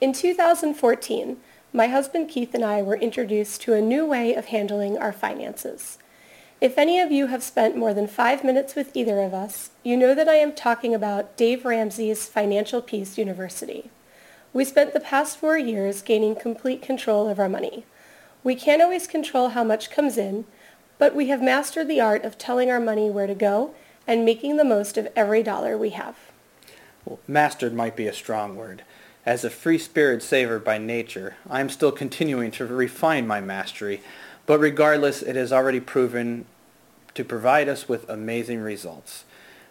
In 2014, my husband Keith and I were introduced to a new way of handling our finances. If any of you have spent more than five minutes with either of us, you know that I am talking about Dave Ramsey's Financial Peace University. We spent the past four years gaining complete control of our money. We can't always control how much comes in, but we have mastered the art of telling our money where to go and making the most of every dollar we have. Well, mastered might be a strong word. As a free spirit saver by nature, I am still continuing to refine my mastery, but regardless, it has already proven to provide us with amazing results.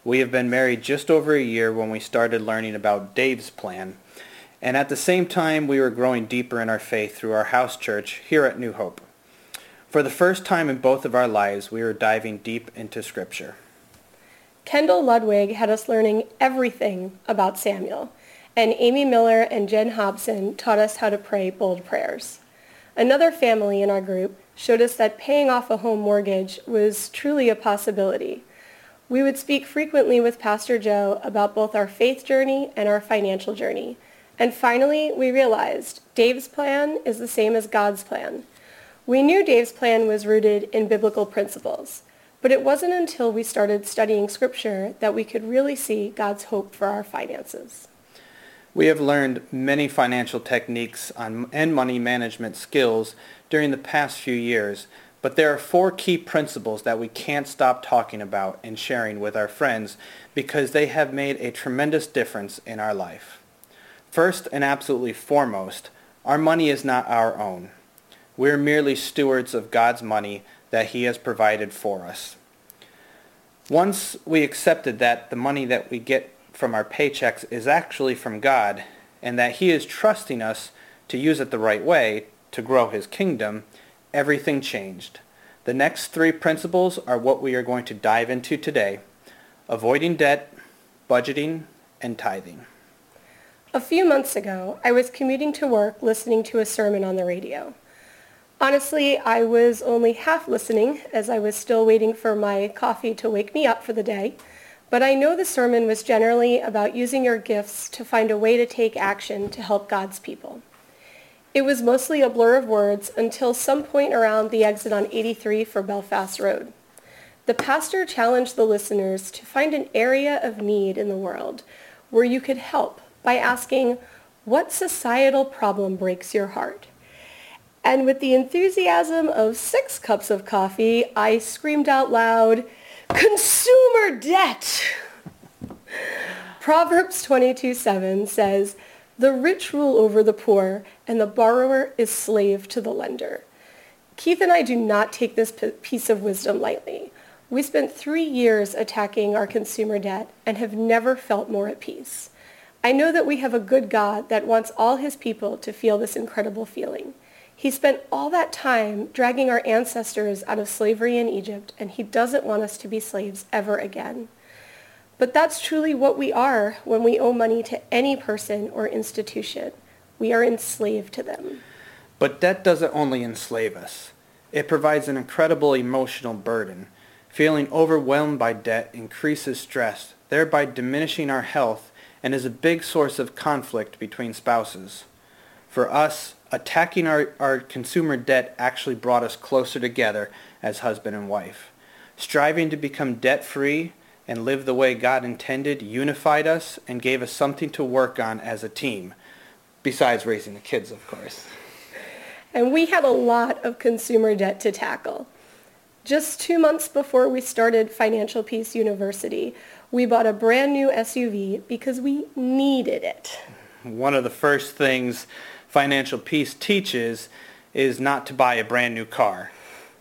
We have been married just over a year when we started learning about Dave's plan, and at the same time we were growing deeper in our faith through our house church here at New Hope. For the first time in both of our lives, we were diving deep into Scripture. Kendall Ludwig had us learning everything about Samuel, and Amy Miller and Jen Hobson taught us how to pray bold prayers. Another family in our group showed us that paying off a home mortgage was truly a possibility. We would speak frequently with Pastor Joe about both our faith journey and our financial journey. And finally, we realized Dave's plan is the same as God's plan. We knew Dave's plan was rooted in biblical principles. But it wasn't until we started studying Scripture that we could really see God's hope for our finances. We have learned many financial techniques on, and money management skills during the past few years, but there are four key principles that we can't stop talking about and sharing with our friends because they have made a tremendous difference in our life. First and absolutely foremost, our money is not our own. We're merely stewards of God's money that he has provided for us. Once we accepted that the money that we get from our paychecks is actually from God and that he is trusting us to use it the right way to grow his kingdom, everything changed. The next three principles are what we are going to dive into today. Avoiding debt, budgeting, and tithing. A few months ago, I was commuting to work listening to a sermon on the radio. Honestly, I was only half listening as I was still waiting for my coffee to wake me up for the day. But I know the sermon was generally about using your gifts to find a way to take action to help God's people. It was mostly a blur of words until some point around the exit on 83 for Belfast Road. The pastor challenged the listeners to find an area of need in the world where you could help by asking, what societal problem breaks your heart? And with the enthusiasm of six cups of coffee, I screamed out loud, consumer debt! Proverbs 22:7 says, the rich rule over the poor, and the borrower is slave to the lender. Keith and I do not take this piece of wisdom lightly. We spent three years attacking our consumer debt and have never felt more at peace. I know that we have a good God that wants all his people to feel this incredible feeling. He spent all that time dragging our ancestors out of slavery in Egypt, and he doesn't want us to be slaves ever again. But that's truly what we are when we owe money to any person or institution. We are enslaved to them. But debt doesn't only enslave us. It provides an incredible emotional burden. Feeling overwhelmed by debt increases stress, thereby diminishing our health, and is a big source of conflict between spouses. For us, attacking our, our consumer debt actually brought us closer together as husband and wife. Striving to become debt-free and live the way God intended unified us and gave us something to work on as a team, besides raising the kids, of course. And we had a lot of consumer debt to tackle. Just two months before we started Financial Peace University, we bought a brand new SUV because we needed it. One of the first things financial peace teaches is not to buy a brand new car.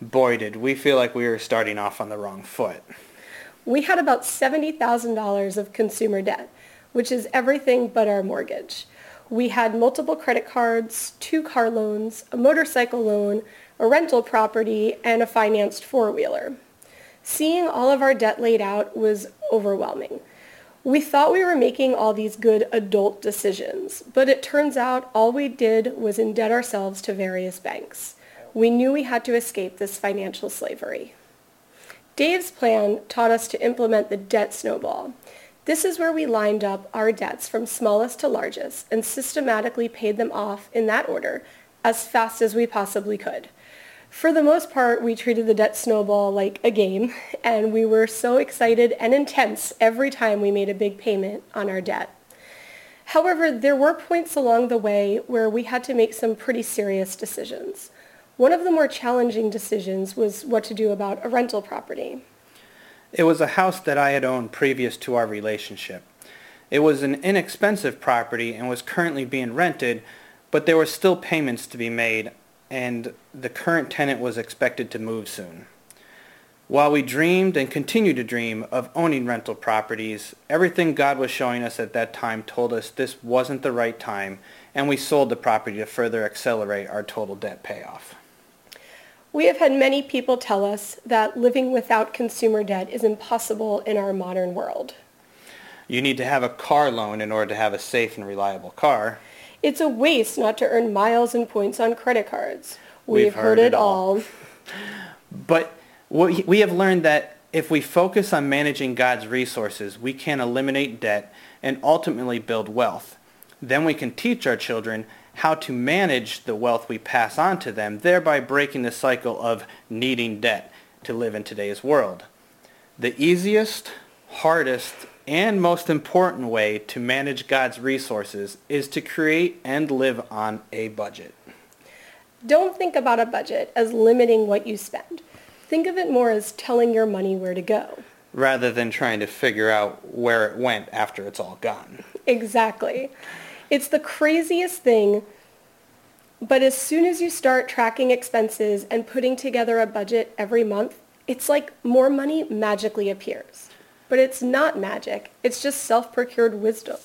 Boy, did we feel like we were starting off on the wrong foot. We had about $70,000 of consumer debt, which is everything but our mortgage. We had multiple credit cards, two car loans, a motorcycle loan, a rental property, and a financed four-wheeler. Seeing all of our debt laid out was overwhelming. We thought we were making all these good adult decisions, but it turns out all we did was indebt ourselves to various banks. We knew we had to escape this financial slavery. Dave's plan taught us to implement the debt snowball. This is where we lined up our debts from smallest to largest and systematically paid them off in that order as fast as we possibly could. For the most part, we treated the debt snowball like a game, and we were so excited and intense every time we made a big payment on our debt. However, there were points along the way where we had to make some pretty serious decisions. One of the more challenging decisions was what to do about a rental property. It was a house that I had owned previous to our relationship. It was an inexpensive property and was currently being rented, but there were still payments to be made and the current tenant was expected to move soon. While we dreamed and continue to dream of owning rental properties, everything God was showing us at that time told us this wasn't the right time, and we sold the property to further accelerate our total debt payoff. We have had many people tell us that living without consumer debt is impossible in our modern world. You need to have a car loan in order to have a safe and reliable car. It's a waste not to earn miles and points on credit cards. We've We've, heard heard, it it all. But we we have learned that if we focus on managing God's resources, we can eliminate debt and ultimately build wealth. Then we can teach our children how to manage the wealth we pass on to them, thereby breaking the cycle of needing debt to live in today's world. The easiest, hardest, and most important way to manage God's resources is to create and live on a budget. Don't think about a budget as limiting what you spend. Think of it more as telling your money where to go. rather than trying to figure out where it went after it's all gone. Exactly. It's the craziest thing, but as soon as you start tracking expenses and putting together a budget every month, it's like more money magically appears. But it's not magic. It's just self-procured wisdom.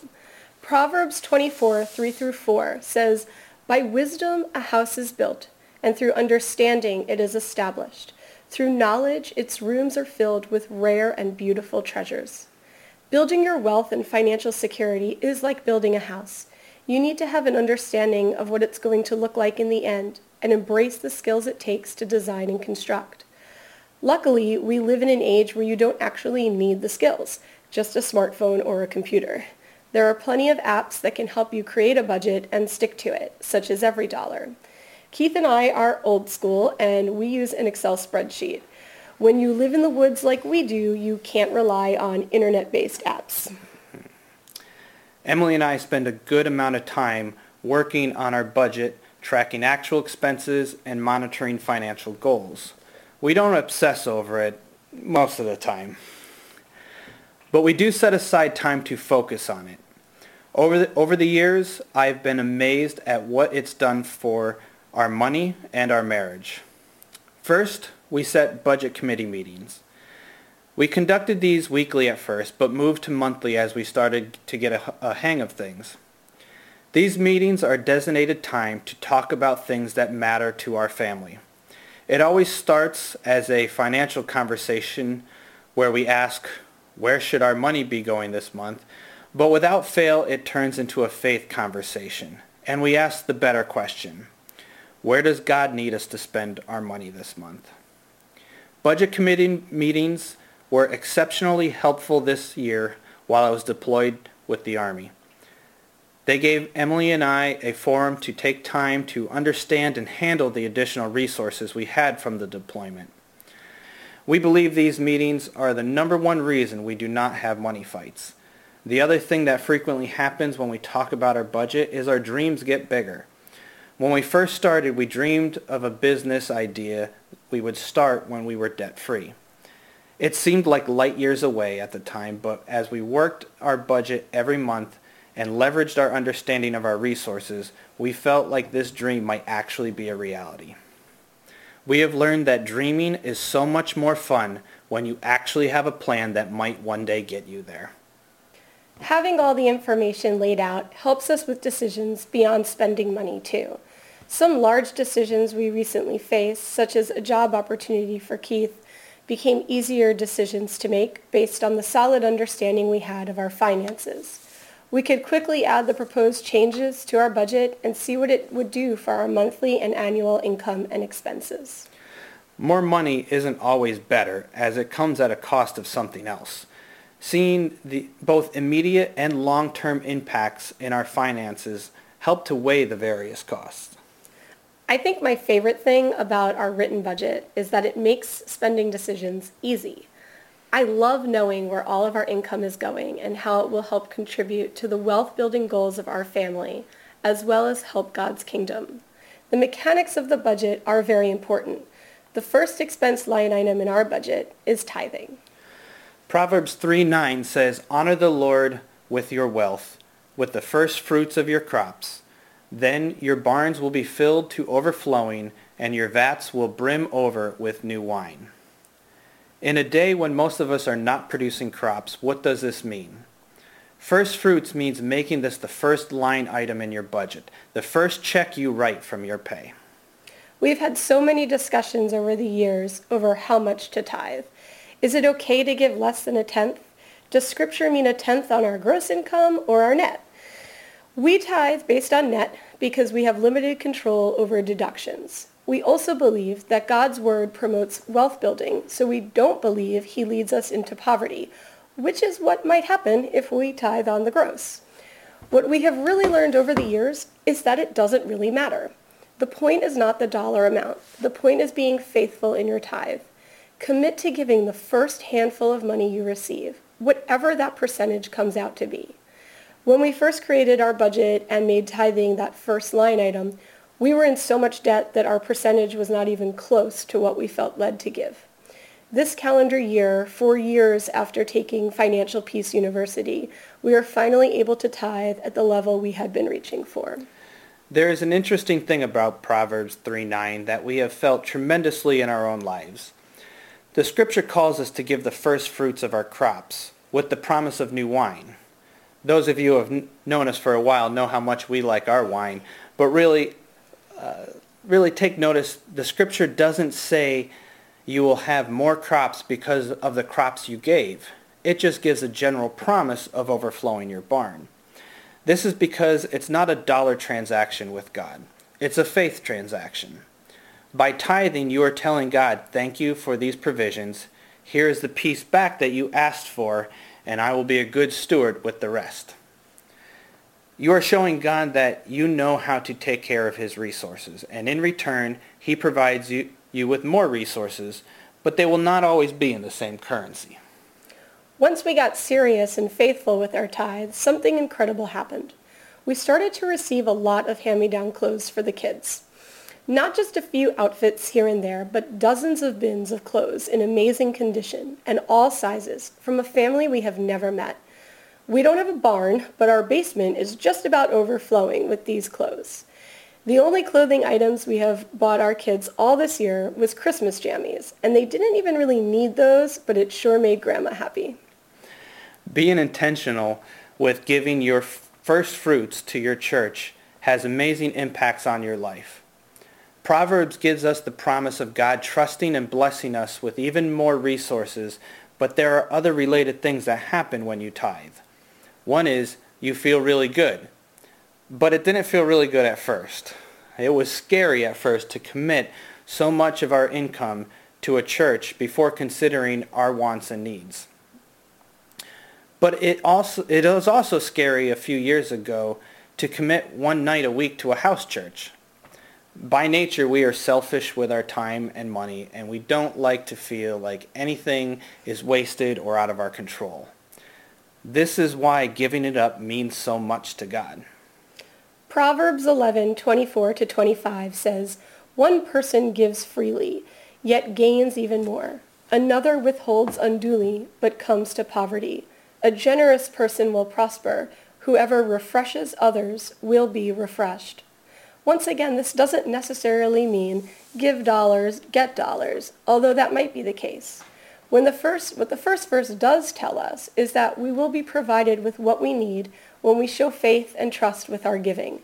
Proverbs 24, 3 through 4 says, By wisdom a house is built, and through understanding it is established. Through knowledge its rooms are filled with rare and beautiful treasures. Building your wealth and financial security is like building a house. You need to have an understanding of what it's going to look like in the end and embrace the skills it takes to design and construct. Luckily, we live in an age where you don't actually need the skills, just a smartphone or a computer. There are plenty of apps that can help you create a budget and stick to it, such as EveryDollar. Keith and I are old school and we use an Excel spreadsheet. When you live in the woods like we do, you can't rely on internet-based apps. Emily and I spend a good amount of time working on our budget, tracking actual expenses, and monitoring financial goals. We don't obsess over it most of the time, but we do set aside time to focus on it. Over the, over the years, I've been amazed at what it's done for our money and our marriage. First, we set budget committee meetings. We conducted these weekly at first, but moved to monthly as we started to get a, a hang of things. These meetings are designated time to talk about things that matter to our family. It always starts as a financial conversation where we ask, where should our money be going this month? But without fail, it turns into a faith conversation. And we ask the better question, where does God need us to spend our money this month? Budget committee meetings were exceptionally helpful this year while I was deployed with the Army. They gave Emily and I a forum to take time to understand and handle the additional resources we had from the deployment. We believe these meetings are the number one reason we do not have money fights. The other thing that frequently happens when we talk about our budget is our dreams get bigger. When we first started, we dreamed of a business idea we would start when we were debt-free. It seemed like light years away at the time, but as we worked our budget every month and leveraged our understanding of our resources, we felt like this dream might actually be a reality. We have learned that dreaming is so much more fun when you actually have a plan that might one day get you there. Having all the information laid out helps us with decisions beyond spending money too. Some large decisions we recently faced, such as a job opportunity for Keith, became easier decisions to make based on the solid understanding we had of our finances. We could quickly add the proposed changes to our budget and see what it would do for our monthly and annual income and expenses. More money isn't always better as it comes at a cost of something else. Seeing the both immediate and long-term impacts in our finances help to weigh the various costs. I think my favorite thing about our written budget is that it makes spending decisions easy. I love knowing where all of our income is going and how it will help contribute to the wealth building goals of our family, as well as help God's kingdom. The mechanics of the budget are very important. The first expense line item in our budget is tithing. Proverbs 3:9 says, Honor the Lord with your wealth, with the first fruits of your crops. Then your barns will be filled to overflowing, and your vats will brim over with new wine. In a day when most of us are not producing crops, what does this mean? First fruits means making this the first line item in your budget, the first check you write from your pay. We've had so many discussions over the years over how much to tithe. Is it okay to give less than a tenth? Does scripture mean a tenth on our gross income or our net? We tithe based on net because we have limited control over deductions. We also believe that God's word promotes wealth building, so we don't believe he leads us into poverty, which is what might happen if we tithe on the gross. What we have really learned over the years is that it doesn't really matter. The point is not the dollar amount. The point is being faithful in your tithe. Commit to giving the first handful of money you receive, whatever that percentage comes out to be. When we first created our budget and made tithing that first line item, we were in so much debt that our percentage was not even close to what we felt led to give. This calendar year, four years after taking Financial Peace University, we are finally able to tithe at the level we had been reaching for. There is an interesting thing about Proverbs 3.9 that we have felt tremendously in our own lives. The scripture calls us to give the first fruits of our crops with the promise of new wine. Those of you who have known us for a while know how much we like our wine, but really, really take notice, the scripture doesn't say you will have more crops because of the crops you gave. It just gives a general promise of overflowing your barn. This is because it's not a dollar transaction with God. It's a faith transaction. By tithing, you are telling God, thank you for these provisions. Here is the piece back that you asked for, and I will be a good steward with the rest. You are showing God that you know how to take care of his resources, and in return, he provides you, you with more resources, but they will not always be in the same currency. Once we got serious and faithful with our tithes, something incredible happened. We started to receive a lot of hand-me-down clothes for the kids. Not just a few outfits here and there, but dozens of bins of clothes in amazing condition and all sizes from a family we have never met. We don't have a barn, but our basement is just about overflowing with these clothes. The only clothing items we have bought our kids all this year was Christmas jammies, and they didn't even really need those, but it sure made Grandma happy. Being intentional with giving your first fruits to your church has amazing impacts on your life. Proverbs gives us the promise of God trusting and blessing us with even more resources, but there are other related things that happen when you tithe. One is you feel really good, but it didn't feel really good at first. It was scary at first to commit so much of our income to a church before considering our wants and needs. But it also it was also scary a few years ago to commit one night a week to a house church by nature, we are selfish with our time and money, and we don't like to feel like anything is wasted or out of our control. This is why giving it up means so much to God. Proverbs 11:24 to 25 says, "One person gives freely, yet gains even more. Another withholds unduly, but comes to poverty. A generous person will prosper. Whoever refreshes others will be refreshed." Once again, this doesn't necessarily mean give dollars, get dollars, although that might be the case. When the first, what the first verse does tell us is that we will be provided with what we need when we show faith and trust with our giving.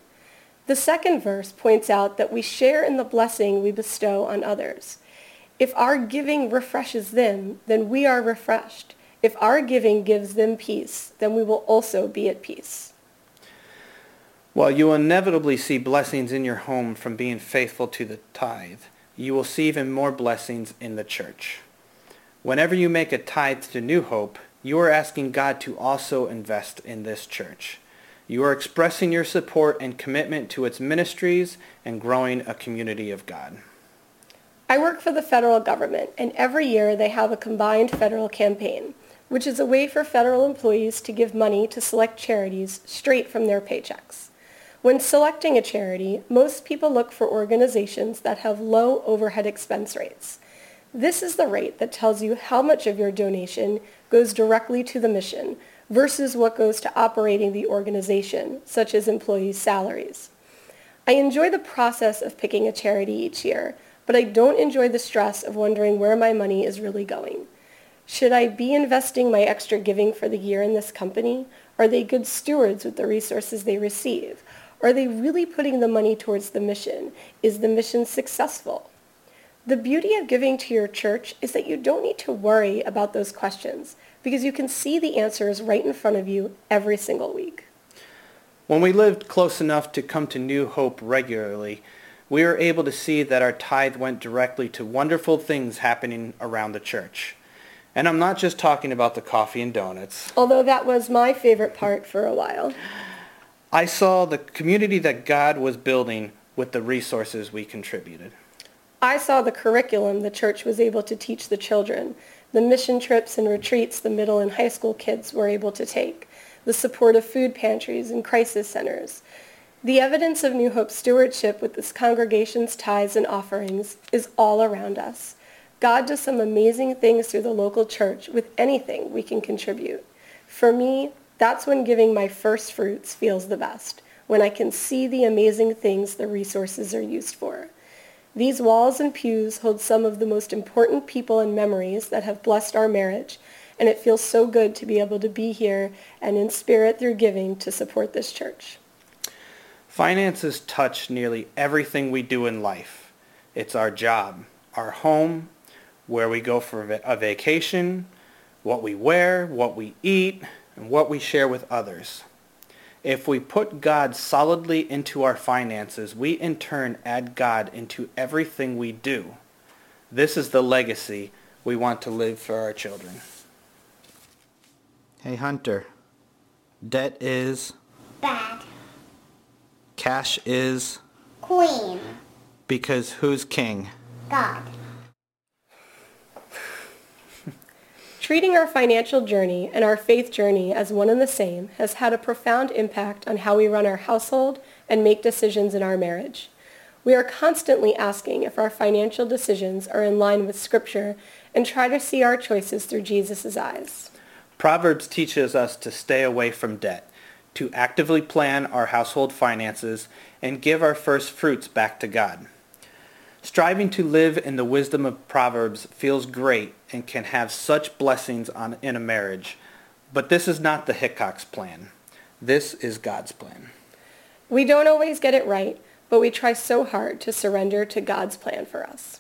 The second verse points out that we share in the blessing we bestow on others. If our giving refreshes them, then we are refreshed. If our giving gives them peace, then we will also be at peace. While you inevitably see blessings in your home from being faithful to the tithe, you will see even more blessings in the church. Whenever you make a tithe to New Hope, you are asking God to also invest in this church. You are expressing your support and commitment to its ministries and growing a community of God. I work for the federal government, and every year they have a combined federal campaign, which is a way for federal employees to give money to select charities straight from their paychecks. When selecting a charity, most people look for organizations that have low overhead expense rates. This is the rate that tells you how much of your donation goes directly to the mission versus what goes to operating the organization, such as employees' salaries. I enjoy the process of picking a charity each year, but I don't enjoy the stress of wondering where my money is really going. Should I be investing my extra giving for the year in this company? Are they good stewards with the resources they receive? Are they really putting the money towards the mission? Is the mission successful? The beauty of giving to your church is that you don't need to worry about those questions because you can see the answers right in front of you every single week. When we lived close enough to come to New Hope regularly, we were able to see that our tithe went directly to wonderful things happening around the church. And I'm not just talking about the coffee and donuts. Although that was my favorite part for a while. I saw the community that God was building with the resources we contributed. I saw the curriculum the church was able to teach the children, the mission trips and retreats the middle and high school kids were able to take, the support of food pantries and crisis centers. The evidence of New Hope's stewardship with this congregation's tithes and offerings is all around us. God does some amazing things through the local church with anything we can contribute. For me, that's when giving my first fruits feels the best, when I can see the amazing things the resources are used for. These walls and pews hold some of the most important people and memories that have blessed our marriage, and it feels so good to be able to be here and in spirit through giving to support this church. Finances touch nearly everything we do in life. It's our job, our home, where we go for a vacation, what we wear, what we eat, and what we share with others. If we put God solidly into our finances, we in turn add God into everything we do. This is the legacy we want to live for our children. Hey Hunter, debt is Bad. Cash is Queen. Because who's king? God. Treating our financial journey and our faith journey as one and the same has had a profound impact on how we run our household and make decisions in our marriage. We are constantly asking if our financial decisions are in line with Scripture and try to see our choices through Jesus' eyes. Proverbs teaches us to stay away from debt, to actively plan our household finances, and give our first fruits back to God. Striving to live in the wisdom of Proverbs feels great and can have such blessings on, in a marriage. But this is not the Hickox plan. This is God's plan. We don't always get it right, but we try so hard to surrender to God's plan for us.